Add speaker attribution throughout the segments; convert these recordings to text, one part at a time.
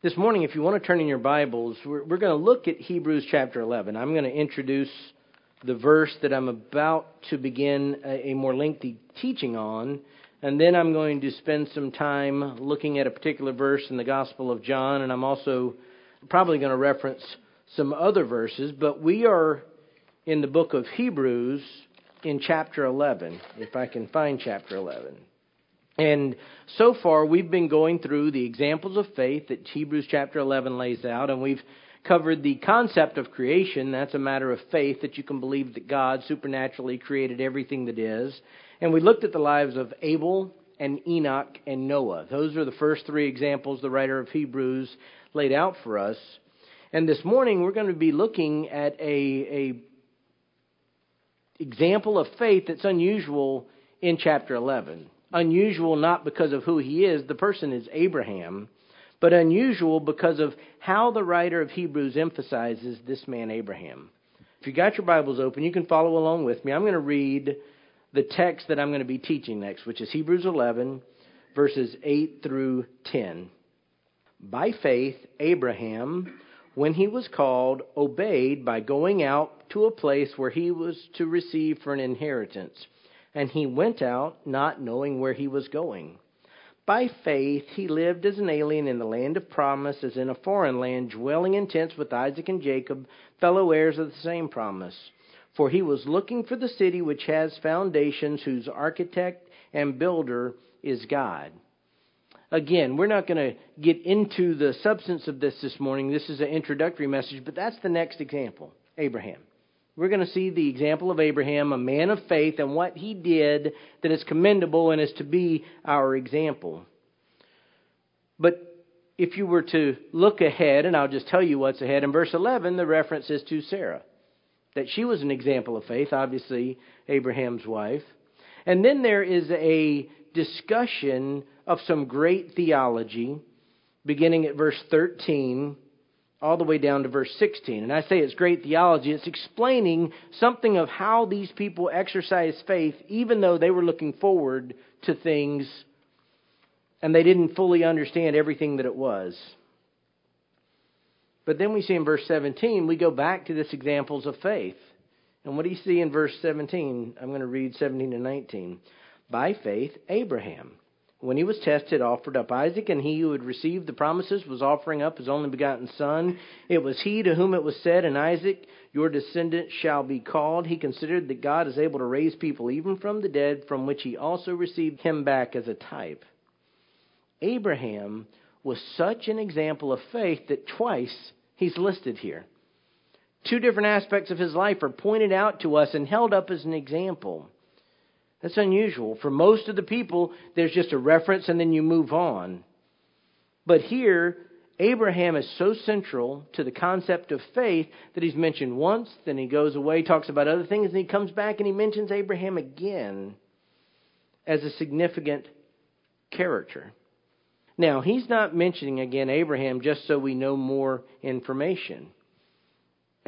Speaker 1: This morning, if you want to turn in your Bibles, we're, we're going to look at Hebrews chapter 11. I'm going to introduce the verse that I'm about to begin a, a more lengthy teaching on, and then I'm going to spend some time looking at a particular verse in the Gospel of John, and I'm also probably going to reference some other verses, but we are in the book of Hebrews in chapter 11, if I can find chapter 11. And so far, we've been going through the examples of faith that Hebrews chapter 11 lays out, and we've covered the concept of creation. That's a matter of faith that you can believe that God supernaturally created everything that is. And we looked at the lives of Abel and Enoch and Noah. Those are the first three examples the writer of Hebrews laid out for us. And this morning, we're going to be looking at a, a example of faith that's unusual in chapter 11 unusual not because of who he is, the person is Abraham, but unusual because of how the writer of Hebrews emphasizes this man Abraham. If you got your Bibles open, you can follow along with me. I'm going to read the text that I'm going to be teaching next, which is Hebrews 11, verses 8 through 10. By faith, Abraham, when he was called, obeyed by going out to a place where he was to receive for an inheritance and he went out, not knowing where he was going. By faith, he lived as an alien in the land of promise, as in a foreign land, dwelling in tents with Isaac and Jacob, fellow heirs of the same promise. For he was looking for the city which has foundations, whose architect and builder is God. Again, we're not going to get into the substance of this this morning. This is an introductory message, but that's the next example Abraham we're going to see the example of Abraham, a man of faith, and what he did that is commendable and is to be our example. But if you were to look ahead, and I'll just tell you what's ahead, in verse 11, the reference is to Sarah. That she was an example of faith, obviously, Abraham's wife. And then there is a discussion of some great theology, beginning at verse 13 all the way down to verse 16. And I say it's great theology. It's explaining something of how these people exercised faith, even though they were looking forward to things and they didn't fully understand everything that it was. But then we see in verse 17, we go back to this examples of faith. And what do you see in verse 17? I'm going to read 17 and 19. By faith, Abraham when he was tested, offered up Isaac, and he who had received the promises was offering up his only begotten son. It was he to whom it was said, In Isaac your descendant shall be called. He considered that God is able to raise people even from the dead, from which he also received him back as a type. Abraham was such an example of faith that twice he's listed here. Two different aspects of his life are pointed out to us and held up as an example. That's unusual. For most of the people, there's just a reference and then you move on. But here, Abraham is so central to the concept of faith that he's mentioned once, then he goes away, talks about other things, and he comes back and he mentions Abraham again as a significant character. Now, he's not mentioning again Abraham just so we know more information.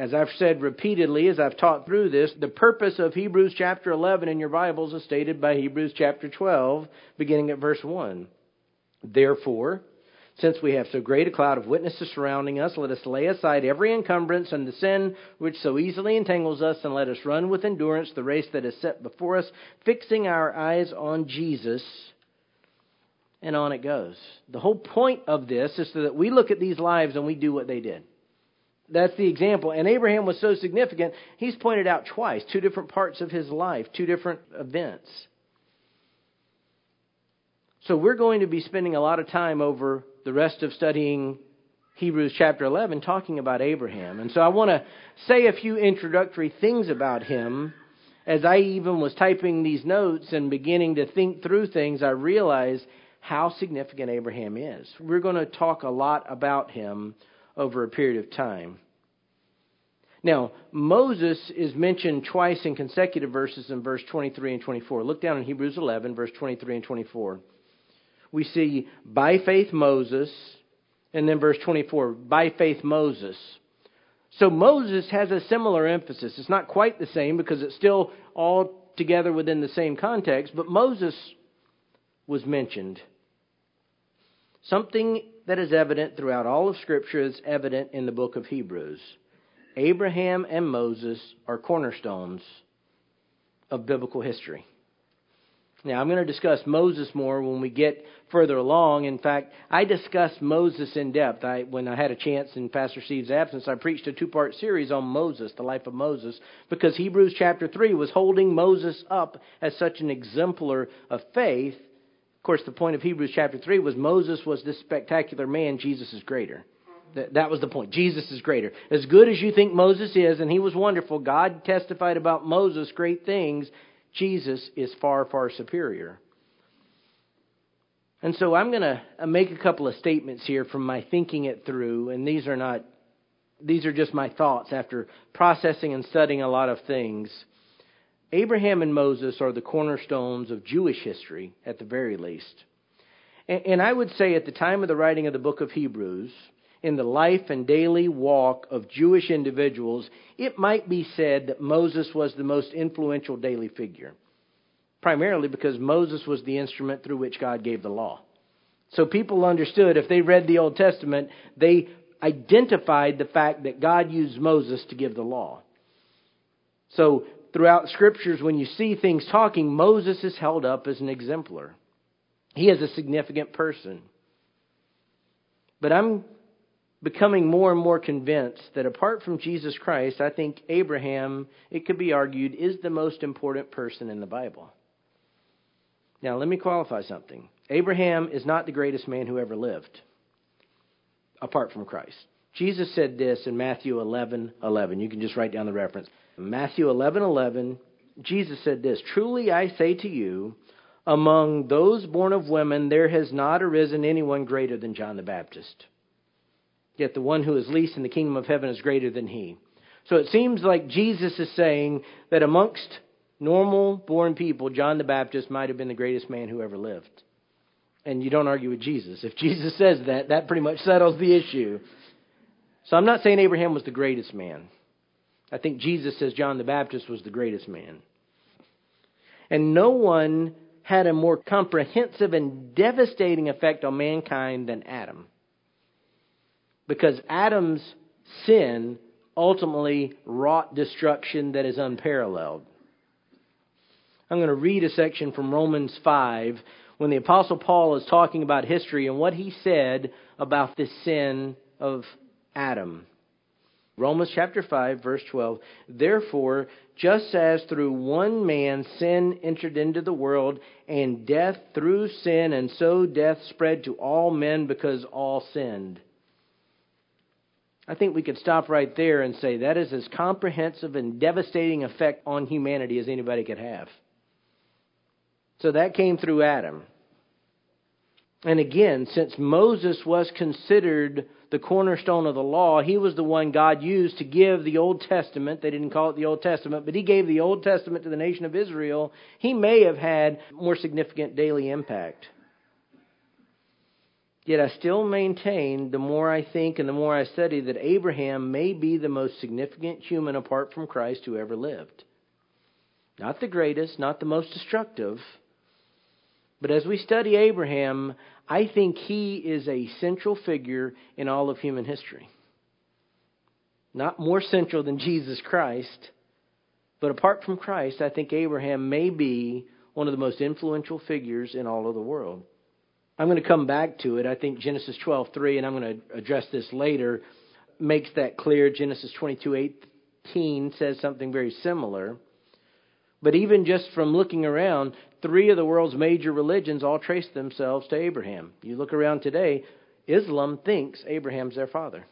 Speaker 1: As I've said repeatedly as I've taught through this, the purpose of Hebrews chapter 11 in your Bibles is stated by Hebrews chapter 12, beginning at verse 1. Therefore, since we have so great a cloud of witnesses surrounding us, let us lay aside every encumbrance and the sin which so easily entangles us, and let us run with endurance the race that is set before us, fixing our eyes on Jesus. And on it goes. The whole point of this is so that we look at these lives and we do what they did. That's the example. And Abraham was so significant, he's pointed out twice, two different parts of his life, two different events. So we're going to be spending a lot of time over the rest of studying Hebrews chapter 11 talking about Abraham. And so I want to say a few introductory things about him. As I even was typing these notes and beginning to think through things, I realized how significant Abraham is. We're going to talk a lot about him over a period of time. Now, Moses is mentioned twice in consecutive verses in verse 23 and 24. Look down in Hebrews 11, verse 23 and 24. We see by faith Moses, and then verse 24, by faith Moses. So Moses has a similar emphasis. It's not quite the same because it's still all together within the same context, but Moses was mentioned. Something that is evident throughout all of Scripture is evident in the book of Hebrews. Abraham and Moses are cornerstones of biblical history. Now, I'm going to discuss Moses more when we get further along. In fact, I discussed Moses in depth. I, when I had a chance in Pastor Steve's absence, I preached a two part series on Moses, the life of Moses, because Hebrews chapter 3 was holding Moses up as such an exemplar of faith. Of course, the point of Hebrews chapter 3 was Moses was this spectacular man, Jesus is greater. That, was the point. Jesus is greater. As good as you think Moses is, and he was wonderful, God testified about Moses great things, Jesus is far, far superior. And so I'm going to uh, make a couple of statements here from my thinking it through, and these are not, these are just my thoughts after processing and studying a lot of things. Abraham and Moses are the cornerstones of Jewish history, at the very least. And I would say at the time of the writing of the book of Hebrews, in the life and daily walk of Jewish individuals, it might be said that Moses was the most influential daily figure. Primarily because Moses was the instrument through which God gave the law. So people understood if they read the Old Testament, they identified the fact that God used Moses to give the law. So throughout scriptures, when you see things talking, Moses is held up as an exemplar. He is a significant person. But I'm becoming more and more convinced that apart from Jesus Christ, I think Abraham, it could be argued, is the most important person in the Bible. Now, let me qualify something. Abraham is not the greatest man who ever lived, apart from Christ. Jesus said this in Matthew 11 11. You can just write down the reference. Matthew 11 11, Jesus said this Truly I say to you, among those born of women, there has not arisen anyone greater than John the Baptist. Yet the one who is least in the kingdom of heaven is greater than he. So it seems like Jesus is saying that amongst normal born people, John the Baptist might have been the greatest man who ever lived. And you don't argue with Jesus. If Jesus says that, that pretty much settles the issue. So I'm not saying Abraham was the greatest man. I think Jesus says John the Baptist was the greatest man. And no one had a more comprehensive and devastating effect on mankind than Adam because Adam's sin ultimately wrought destruction that is unparalleled. I'm going to read a section from Romans 5 when the Apostle Paul is talking about history and what he said about the sin of Adam. Romans chapter 5, verse 12. Therefore, just as through one man sin entered into the world, and death through sin, and so death spread to all men because all sinned. I think we could stop right there and say that is as comprehensive and devastating effect on humanity as anybody could have. So that came through Adam. And again, since Moses was considered the cornerstone of the law, he was the one God used to give the Old Testament. They didn't call it the Old Testament, but he gave the Old Testament to the nation of Israel. He may have had more significant daily impact. Yet I still maintain, the more I think and the more I study, that Abraham may be the most significant human apart from Christ who ever lived. Not the greatest, not the most destructive. But as we study Abraham, I think he is a central figure in all of human history. Not more central than Jesus Christ, but apart from Christ, I think Abraham may be one of the most influential figures in all of the world. I'm going to come back to it. I think Genesis 12:3, and I'm going to address this later, makes that clear. Genesis 22:18 says something very similar. But even just from looking around, three of the world's major religions all trace themselves to Abraham. You look around today, Islam thinks Abraham's their father.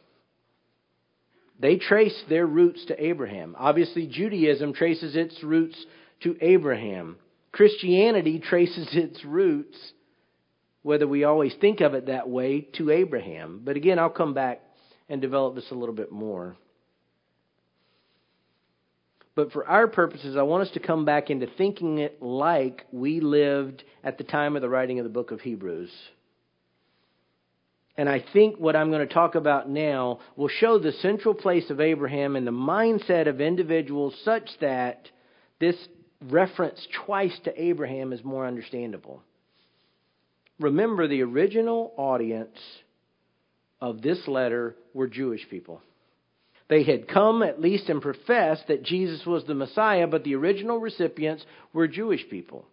Speaker 1: They trace their roots to Abraham. Obviously, Judaism traces its roots to Abraham. Christianity traces its roots whether we always think of it that way, to Abraham. But again, I'll come back and develop this a little bit more. But for our purposes, I want us to come back into thinking it like we lived at the time of the writing of the book of Hebrews. And I think what I'm going to talk about now will show the central place of Abraham and the mindset of individuals such that this reference twice to Abraham is more understandable. Remember, the original audience of this letter were Jewish people. They had come at least and professed that Jesus was the Messiah, but the original recipients were Jewish people.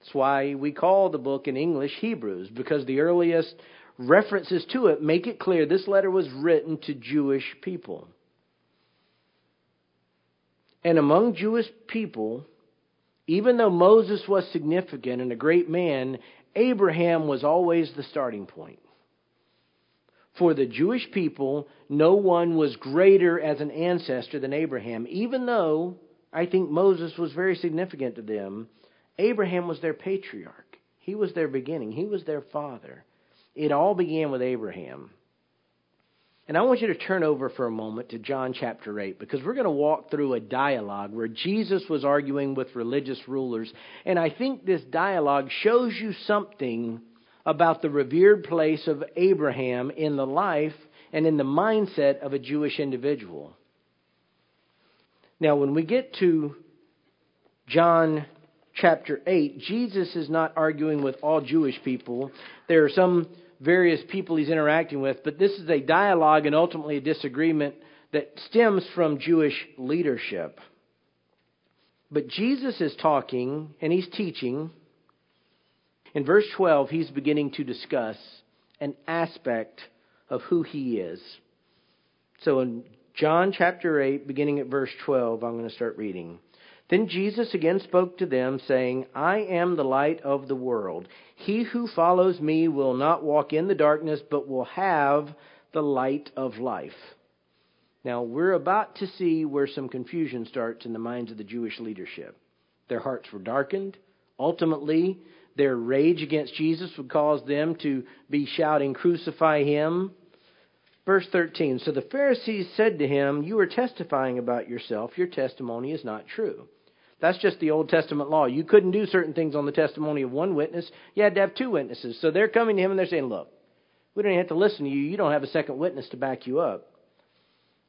Speaker 1: That's why we call the book in English Hebrews, because the earliest references to it make it clear this letter was written to Jewish people. And among Jewish people, even though Moses was significant and a great man, Abraham was always the starting point. For the Jewish people, no one was greater as an ancestor than Abraham, even though I think Moses was very significant to them. Abraham was their patriarch. He was their beginning. He was their father. It all began with Abraham. And I want you to turn over for a moment to John chapter 8 because we're going to walk through a dialogue where Jesus was arguing with religious rulers. And I think this dialogue shows you something about the revered place of Abraham in the life and in the mindset of a Jewish individual. Now, when we get to John chapter 8, Jesus is not arguing with all Jewish people. There are some various people he's interacting with, but this is a dialogue and ultimately a disagreement that stems from Jewish leadership. But Jesus is talking and he's teaching. In verse 12, he's beginning to discuss an aspect of who he is. So in John chapter 8, beginning at verse 12, I'm going to start reading. Then Jesus again spoke to them, saying, I am the light of the world. He who follows me will not walk in the darkness, but will have the light of life. Now, we're about to see where some confusion starts in the minds of the Jewish leadership. Their hearts were darkened. Ultimately, their rage against Jesus would cause them to be shouting, Crucify him. Verse 13 So the Pharisees said to him, You are testifying about yourself. Your testimony is not true. That's just the Old Testament law. You couldn't do certain things on the testimony of one witness. You had to have two witnesses. So they're coming to him and they're saying, Look, we don't have to listen to you. You don't have a second witness to back you up.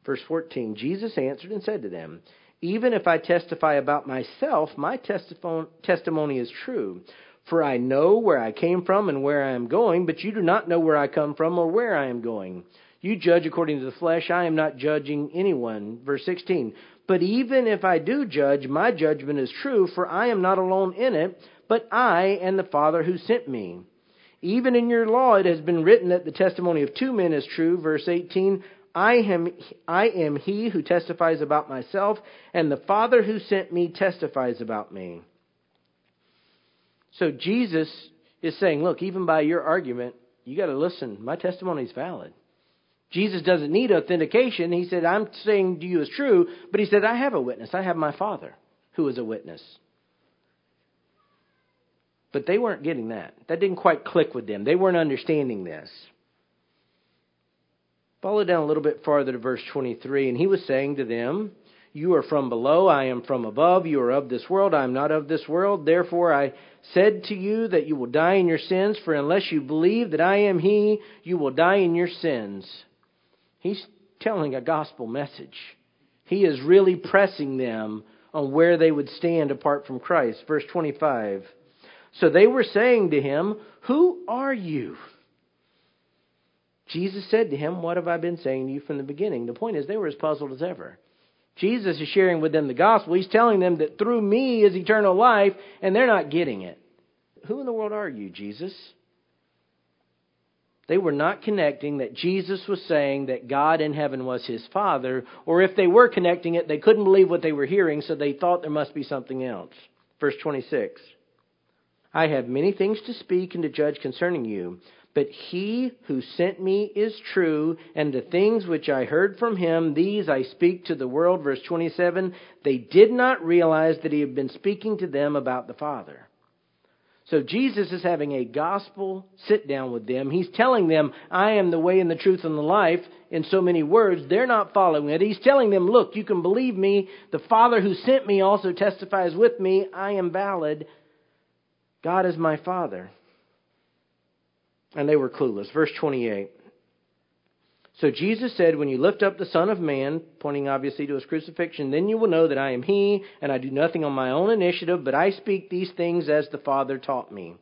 Speaker 1: Verse 14 Jesus answered and said to them, Even if I testify about myself, my testimony is true. For I know where I came from and where I am going, but you do not know where I come from or where I am going. You judge according to the flesh. I am not judging anyone. Verse 16. But even if I do judge, my judgment is true, for I am not alone in it, but I and the Father who sent me. Even in your law it has been written that the testimony of two men is true. Verse 18. I am, I am he who testifies about myself, and the Father who sent me testifies about me. So Jesus is saying, look, even by your argument, you got to listen. My testimony is valid. Jesus doesn't need authentication. He said, I'm saying to you is true, but he said, I have a witness. I have my Father who is a witness. But they weren't getting that. That didn't quite click with them. They weren't understanding this. Follow down a little bit farther to verse 23. And he was saying to them, You are from below, I am from above. You are of this world, I am not of this world. Therefore I said to you that you will die in your sins, for unless you believe that I am he, you will die in your sins. He's telling a gospel message. He is really pressing them on where they would stand apart from Christ. Verse 25. So they were saying to him, Who are you? Jesus said to him, What have I been saying to you from the beginning? The point is, they were as puzzled as ever. Jesus is sharing with them the gospel. He's telling them that through me is eternal life, and they're not getting it. Who in the world are you, Jesus? They were not connecting that Jesus was saying that God in heaven was his Father, or if they were connecting it, they couldn't believe what they were hearing, so they thought there must be something else. Verse 26 I have many things to speak and to judge concerning you, but he who sent me is true, and the things which I heard from him, these I speak to the world. Verse 27 They did not realize that he had been speaking to them about the Father. So Jesus is having a gospel sit down with them. He's telling them, I am the way and the truth and the life in so many words. They're not following it. He's telling them, look, you can believe me. The Father who sent me also testifies with me. I am valid. God is my Father. And they were clueless. Verse 28. So Jesus said, When you lift up the Son of Man, pointing obviously to his crucifixion, then you will know that I am he, and I do nothing on my own initiative, but I speak these things as the Father taught me.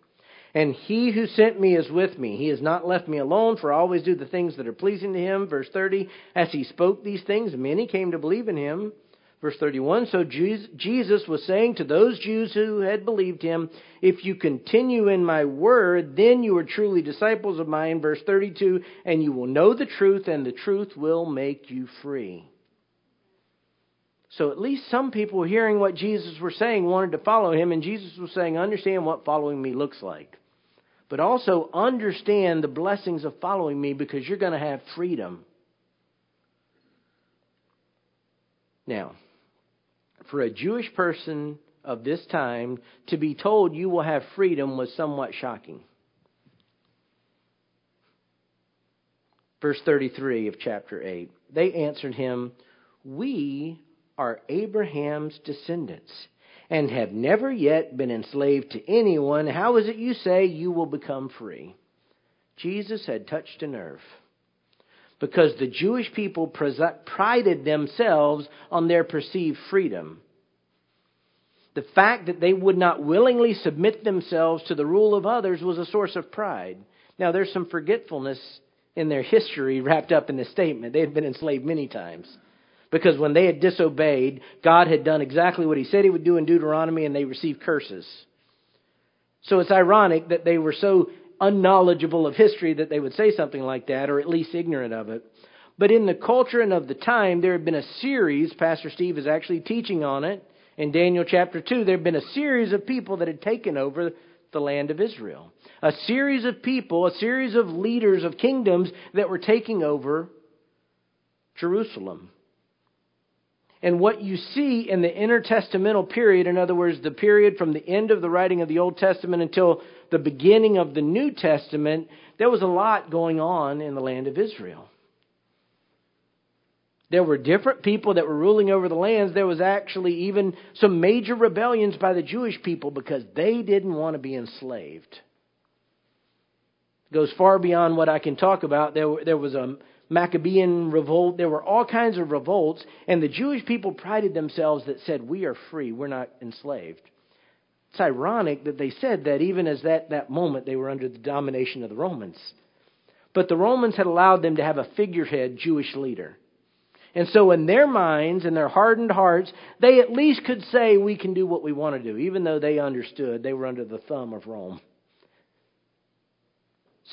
Speaker 1: And he who sent me is with me. He has not left me alone, for I always do the things that are pleasing to him. Verse 30, as he spoke these things, many came to believe in him. Verse 31, so Jesus was saying to those Jews who had believed him, If you continue in my word, then you are truly disciples of mine. Verse 32, and you will know the truth, and the truth will make you free. So at least some people hearing what Jesus was saying wanted to follow him, and Jesus was saying, Understand what following me looks like. But also understand the blessings of following me because you're going to have freedom. Now, for a Jewish person of this time to be told you will have freedom was somewhat shocking. Verse 33 of chapter 8. They answered him, We are Abraham's descendants and have never yet been enslaved to anyone. How is it you say you will become free? Jesus had touched a nerve because the Jewish people prided themselves on their perceived freedom. The fact that they would not willingly submit themselves to the rule of others was a source of pride. Now, there's some forgetfulness in their history wrapped up in this statement. They had been enslaved many times. Because when they had disobeyed, God had done exactly what He said He would do in Deuteronomy, and they received curses. So it's ironic that they were so unknowledgeable of history that they would say something like that, or at least ignorant of it. But in the culture and of the time, there had been a series, Pastor Steve is actually teaching on it. In Daniel chapter 2, there had been a series of people that had taken over the land of Israel. A series of people, a series of leaders of kingdoms that were taking over Jerusalem. And what you see in the intertestamental period, in other words, the period from the end of the writing of the Old Testament until the beginning of the New Testament, there was a lot going on in the land of Israel. There were different people that were ruling over the lands. There was actually even some major rebellions by the Jewish people because they didn't want to be enslaved. It goes far beyond what I can talk about. There, there was a Maccabean revolt. There were all kinds of revolts, and the Jewish people prided themselves that said, We are free, we're not enslaved. It's ironic that they said that even as that, that moment they were under the domination of the Romans. But the Romans had allowed them to have a figurehead Jewish leader. And so, in their minds and their hardened hearts, they at least could say, We can do what we want to do, even though they understood they were under the thumb of Rome.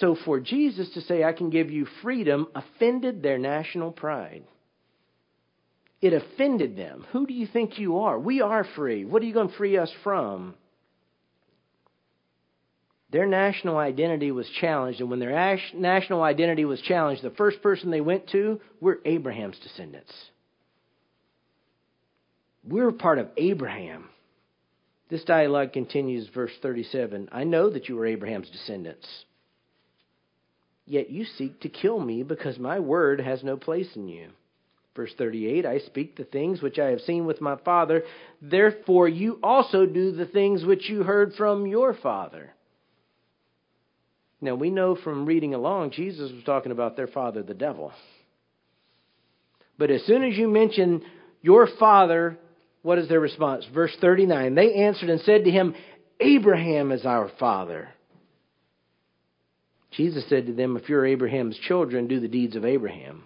Speaker 1: So, for Jesus to say, I can give you freedom, offended their national pride. It offended them. Who do you think you are? We are free. What are you going to free us from? Their national identity was challenged, and when their national identity was challenged, the first person they went to were Abraham's descendants. We're part of Abraham. This dialogue continues, verse 37. I know that you are Abraham's descendants. Yet you seek to kill me because my word has no place in you. Verse 38 I speak the things which I have seen with my father, therefore you also do the things which you heard from your father. Now, we know from reading along, Jesus was talking about their father, the devil. But as soon as you mention your father, what is their response? Verse 39 They answered and said to him, Abraham is our father. Jesus said to them, If you're Abraham's children, do the deeds of Abraham.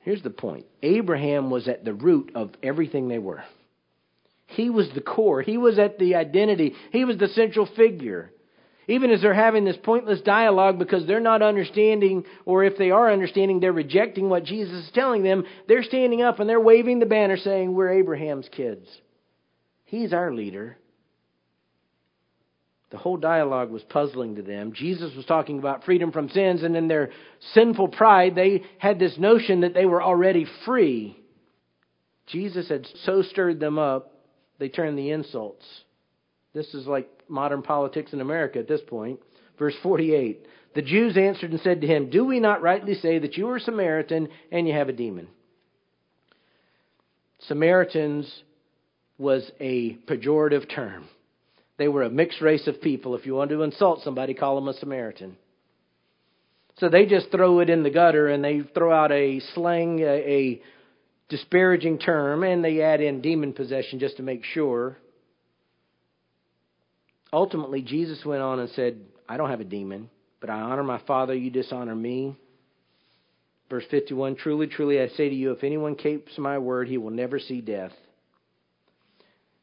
Speaker 1: Here's the point Abraham was at the root of everything they were. He was the core, he was at the identity, he was the central figure even as they're having this pointless dialogue because they're not understanding, or if they are understanding, they're rejecting what Jesus is telling them, they're standing up and they're waving the banner saying, We're Abraham's kids. He's our leader. The whole dialogue was puzzling to them. Jesus was talking about freedom from sins, and in their sinful pride, they had this notion that they were already free. Jesus had so stirred them up, they turned the insults. This is like modern politics in America at this point. Verse 48 The Jews answered and said to him, Do we not rightly say that you are a Samaritan and you have a demon? Samaritans was a pejorative term. They were a mixed race of people. If you want to insult somebody, call them a Samaritan. So they just throw it in the gutter and they throw out a slang, a, a disparaging term, and they add in demon possession just to make sure. ultimately, Jesus went on and said, I don't have a demon, but I honor my Father, you dishonor me. Verse 51 Truly, truly, I say to you, if anyone keeps my word, he will never see death.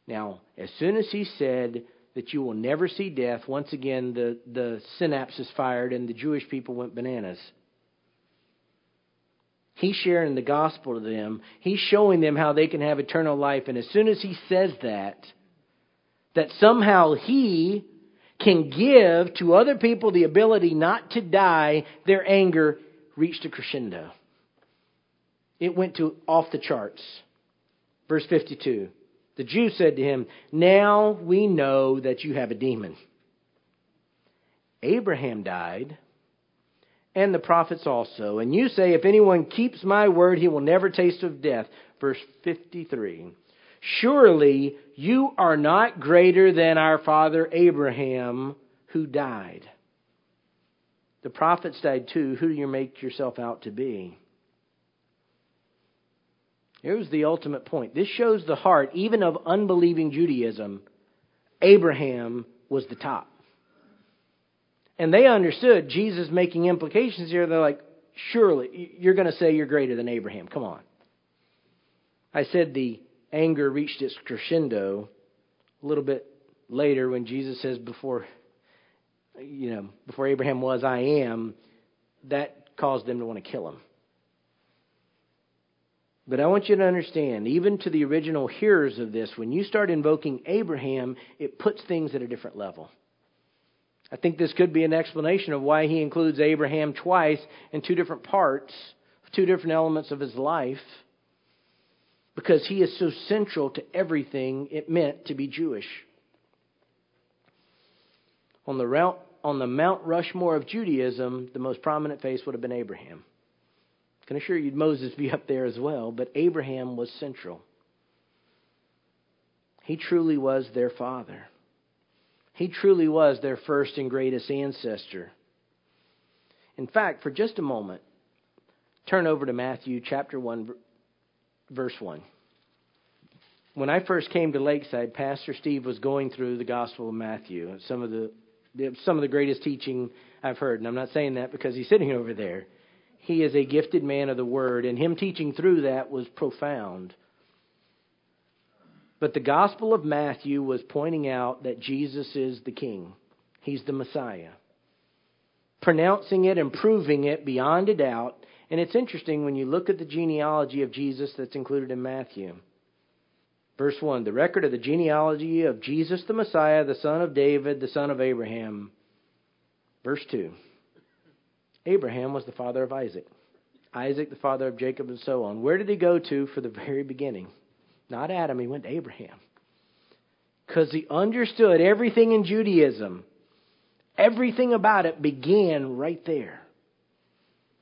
Speaker 1: Now, as soon as he said that you will never see death, once again the, the synapses fired and the Jewish people went bananas. He's sharing the gospel to them. He's showing them how they can have eternal life. And as soon as he says that, that somehow he can give to other people the ability not to die, their anger reached a crescendo. It went to off the charts. Verse 52. The Jews said to him, Now we know that you have a demon. Abraham died, and the prophets also. And you say, If anyone keeps my word, he will never taste of death. Verse 53. Surely you are not greater than our father Abraham, who died. The prophets died too. Who do you make yourself out to be? Here's the ultimate point. This shows the heart, even of unbelieving Judaism. Abraham was the top. And they understood Jesus making implications here. They're like, surely, you're going to say you're greater than Abraham. Come on. I said the anger reached its crescendo a little bit later when Jesus says, before, you know, before Abraham was, I am. That caused them to want to kill him. But I want you to understand, even to the original hearers of this, when you start invoking Abraham, it puts things at a different level. I think this could be an explanation of why he includes Abraham twice in two different parts, two different elements of his life, because he is so central to everything it meant to be Jewish. On the, route, on the Mount Rushmore of Judaism, the most prominent face would have been Abraham can assure you Moses be up there as well, but Abraham was central. He truly was their father. He truly was their first and greatest ancestor. In fact, for just a moment, turn over to Matthew chapter 1, verse 1. When I first came to Lakeside, Pastor Steve was going through the Gospel of Matthew, some of the some of the greatest teaching I've heard. And I'm not saying that because he's sitting over there he is a gifted man of the word, and him teaching through that was profound. But the Gospel of Matthew was pointing out that Jesus is the King, He's the Messiah. Pronouncing it and proving it beyond a doubt. And it's interesting when you look at the genealogy of Jesus that's included in Matthew. Verse 1 The record of the genealogy of Jesus the Messiah, the son of David, the son of Abraham. Verse 2 Abraham was the father of Isaac, Isaac the father of Jacob, and so on. Where did he go to for the very beginning? Not Adam, he went to Abraham. Because he understood everything in Judaism, everything about it began right there.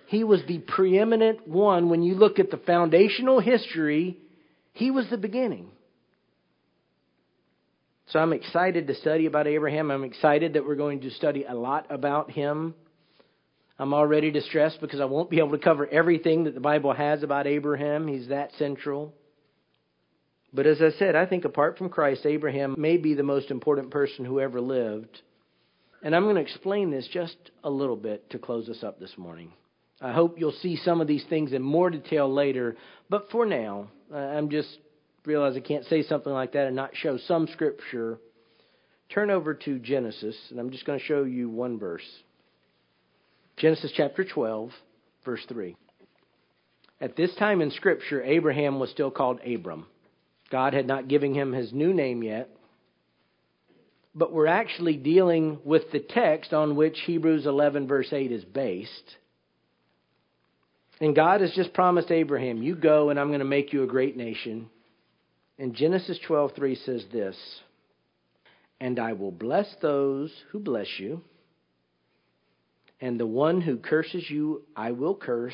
Speaker 1: He was the preeminent one. When you look at the foundational history, he was the beginning. So I'm excited to study about Abraham. I'm excited that we're going to study a lot about him I'm already distressed because I won't be able to cover everything that the Bible has about Abraham. He's that central. But as I said, I think apart from Christ, Abraham may be the most important person who ever lived. And I'm going to explain this just a little bit to close us up this morning. I hope you'll see some of these things in more detail later. But for now, I'm just realize I can't say something like that and not show some scripture. Turn over to Genesis, and I'm just going to show you one verse. Genesis chapter 12, verse 3. At this time in Scripture, Abraham was still called Abram. God had not given him his new name yet. But we're actually dealing with the text on which Hebrews 11, verse 8 is based. And God has just promised Abraham, You go, and I'm going to make you a great nation. And Genesis 12:3 says this, "And I will bless those who bless you, and the one who curses you, I will curse,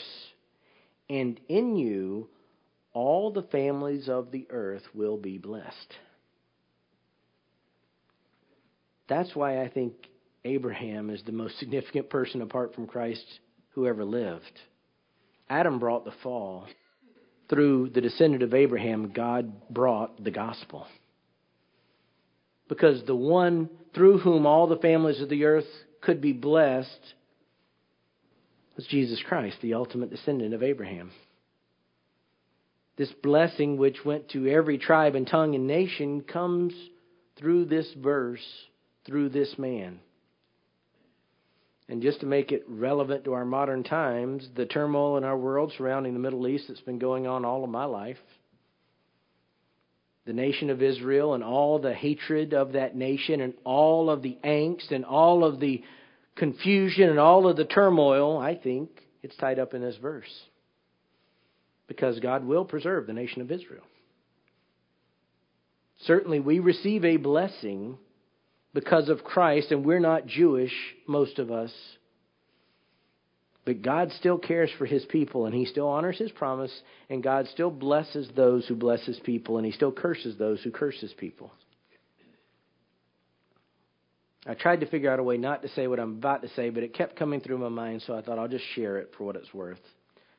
Speaker 1: and in you all the families of the earth will be blessed. That's why I think Abraham is the most significant person apart from Christ who ever lived. Adam brought the fall. Through the descendant of Abraham, God brought the gospel. Because the one through whom all the families of the earth could be blessed was Jesus Christ, the ultimate descendant of Abraham. This blessing, which went to every tribe and tongue and nation, comes through this verse, through this man. And just to make it relevant to our modern times, the turmoil in our world surrounding the Middle East that's been going on all of my life, the nation of Israel and all the hatred of that nation and all of the angst and all of the confusion and all of the turmoil, I think it's tied up in this verse. Because God will preserve the nation of Israel. Certainly, we receive a blessing because of Christ, and we're not Jewish, most of us. But God still cares for his people, and he still honors his promise, and God still blesses those who bless his people, and he still curses those who curse his people. I tried to figure out a way not to say what I'm about to say, but it kept coming through my mind, so I thought I'll just share it for what it's worth.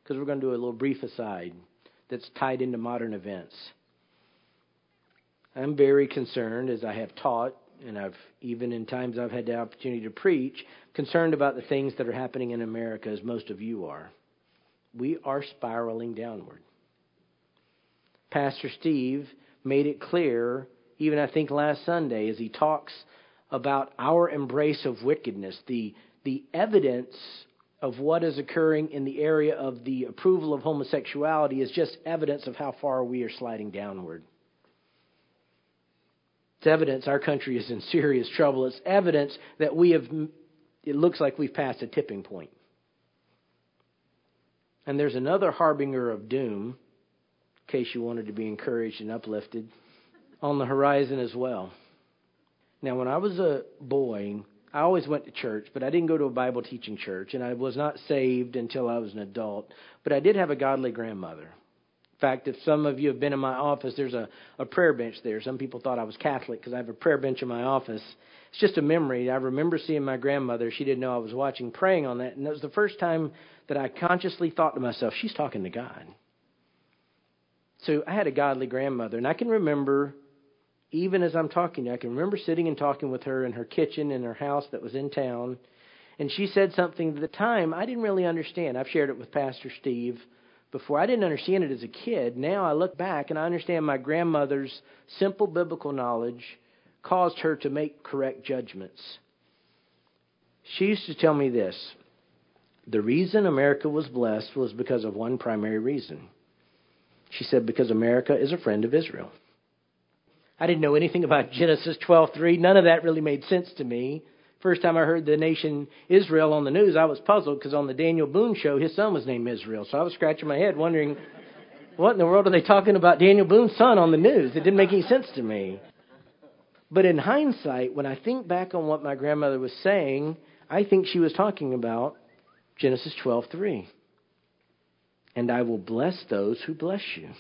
Speaker 1: Because we're going to do a little brief aside that's tied into modern events. I'm very concerned, as I have taught, and I've even in times I've had the opportunity to preach, concerned about the things that are happening in America, as most of you are. We are spiraling downward. Pastor Steve made it clear, even I think last Sunday, as he talks about our embrace of wickedness, the, the evidence of what is occurring in the area of the approval of homosexuality is just evidence of how far we are sliding downward. It's evidence our country is in serious trouble. It's evidence that we have, it looks like we've passed a tipping point. And there's another harbinger of doom, in case you wanted to be encouraged and uplifted, on the horizon as well. Now, when I was a boy, I always went to church, but I didn't go to a Bible teaching church, and I was not saved until I was an adult. But I did have a godly grandmother. In fact, if some of you have been in my office, there's a, a prayer bench there. Some people thought I was Catholic because I have a prayer bench in my office. It's just a memory. I remember seeing my grandmother. She didn't know I was watching, praying on that. And that was the first time that I consciously thought to myself, she's talking to God. So I had a godly grandmother, and I can remember even as I'm talking I can remember sitting and talking with her in her kitchen in her house that was in town. And she said something at the time I didn't really understand. I've shared it with Pastor Steve before. I didn't understand it as a kid. Now I look back and I understand my grandmother's simple biblical knowledge caused her to make correct judgments. She used to tell me this the reason America was blessed was because of one primary reason. She said, because America is a friend of Israel. I didn't know anything about Genesis 12:3. None of that really made sense to me. First time I heard the nation Israel on the news, I was puzzled because on the Daniel Boone show, his son was named Israel. So I was scratching my head wondering, what in the world are they talking about Daniel Boone's son on the news? It didn't make any sense to me. But in hindsight, when I think back on what my grandmother was saying, I think she was talking about Genesis 12:3. And I will bless those who bless you.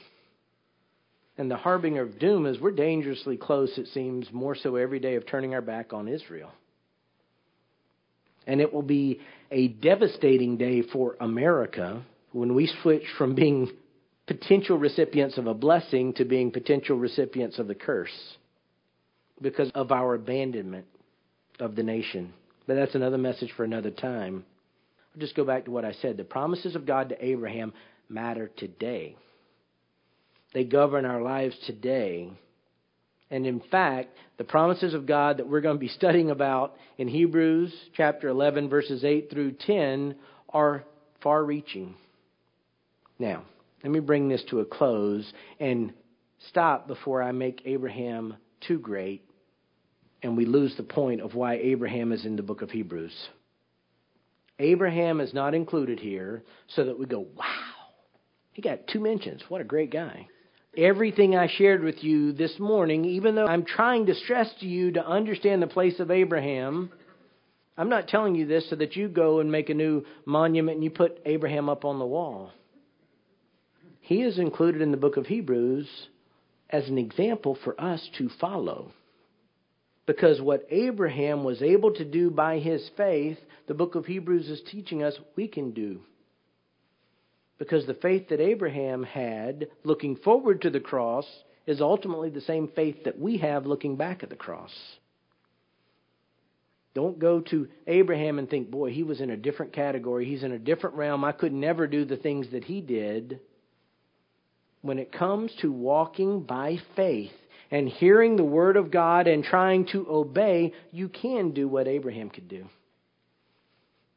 Speaker 1: And the harbinger of doom is we're dangerously close, it seems, more so every day of turning our back on Israel. And it will be a devastating day for America when we switch from being potential recipients of a blessing to being potential recipients of the curse because of our abandonment of the nation. But that's another message for another time. I'll just go back to what I said. The promises of God to Abraham matter today. They govern our lives today. And in fact, the promises of God that we're going to be studying about in Hebrews chapter 11, verses 8 through 10, are far reaching. Now, let me bring this to a close and stop before I make Abraham too great and we lose the point of why Abraham is in the book of Hebrews. Abraham is not included here so that we go, wow, he got two mentions. What a great guy everything I shared with you this morning, even though I'm trying to stress to you to understand the place of Abraham, I'm not telling you this so that you go and make a new monument and you put Abraham up on the wall. He is included in the book of Hebrews as an example for us to follow. Because what Abraham was able to do by his faith, the book of Hebrews is teaching us we can do. Because the faith that Abraham had looking forward to the cross is ultimately the same faith that we have looking back at the cross. Don't go to Abraham and think, boy, he was in a different category. He's in a different realm. I could never do the things that he did. When it comes to walking by faith and hearing the word of God and trying to obey, you can do what Abraham could do.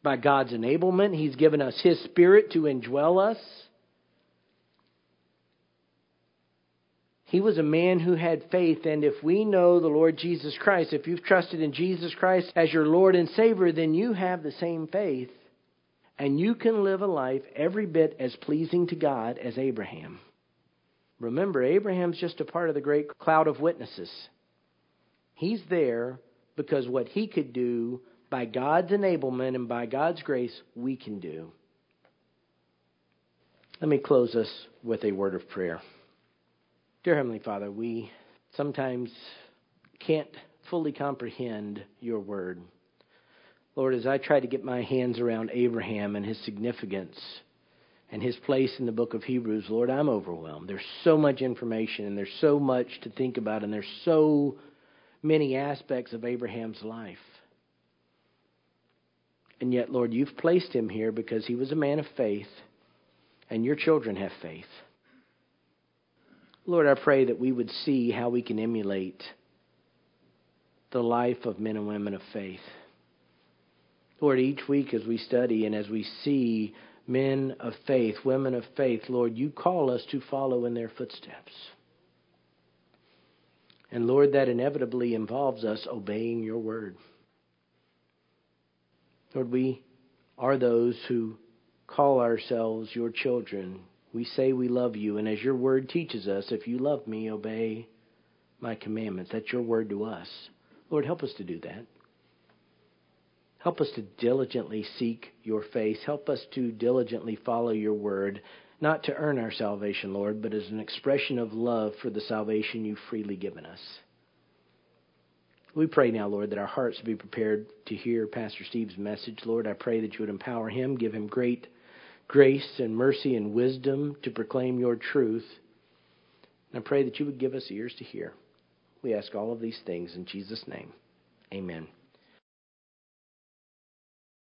Speaker 1: By God's enablement, he's given us his spirit to indwell us. He was a man who had faith, and if we know the Lord Jesus Christ, if you've trusted in Jesus Christ as your Lord and Savior, then you have the same faith, and you can live a life every bit as pleasing to God as Abraham. Remember, Abraham's just a part of the great cloud of witnesses. He's there because what he could do by God's enablement and by God's grace, we can do. Let me close us with a word of prayer. Dear Heavenly Father, we sometimes can't fully comprehend your word. Lord, as I try to get my hands around Abraham and his significance and his place in the book of Hebrews, Lord, I'm overwhelmed. There's so much information and there's so much to think about and there's so many aspects of Abraham's life. And yet, Lord, you've placed him here because he was a man of faith and your children have faith. Lord, I pray that we would see how we can emulate the life of men and women of faith. Lord, each week as we study and as we see men of faith, women of faith, Lord, you call us to follow in their footsteps. And Lord, that inevitably involves us obeying your word. Lord, we are those who call ourselves your children we say we love you, and as your word teaches us, if you love me, obey my commandments. That's your word to us. Lord, help us to do that. Help us to diligently seek your face. Help us to diligently follow your word, not to earn our salvation, Lord, but as an expression of love for the salvation you've freely given us. We pray now, Lord, that our hearts be prepared to hear Pastor Steve's message. Lord, I pray that you would empower him, give him great grace and mercy and wisdom to proclaim your truth. And I pray that you would give us ears to hear. We ask all of these things in Jesus' name. Amen.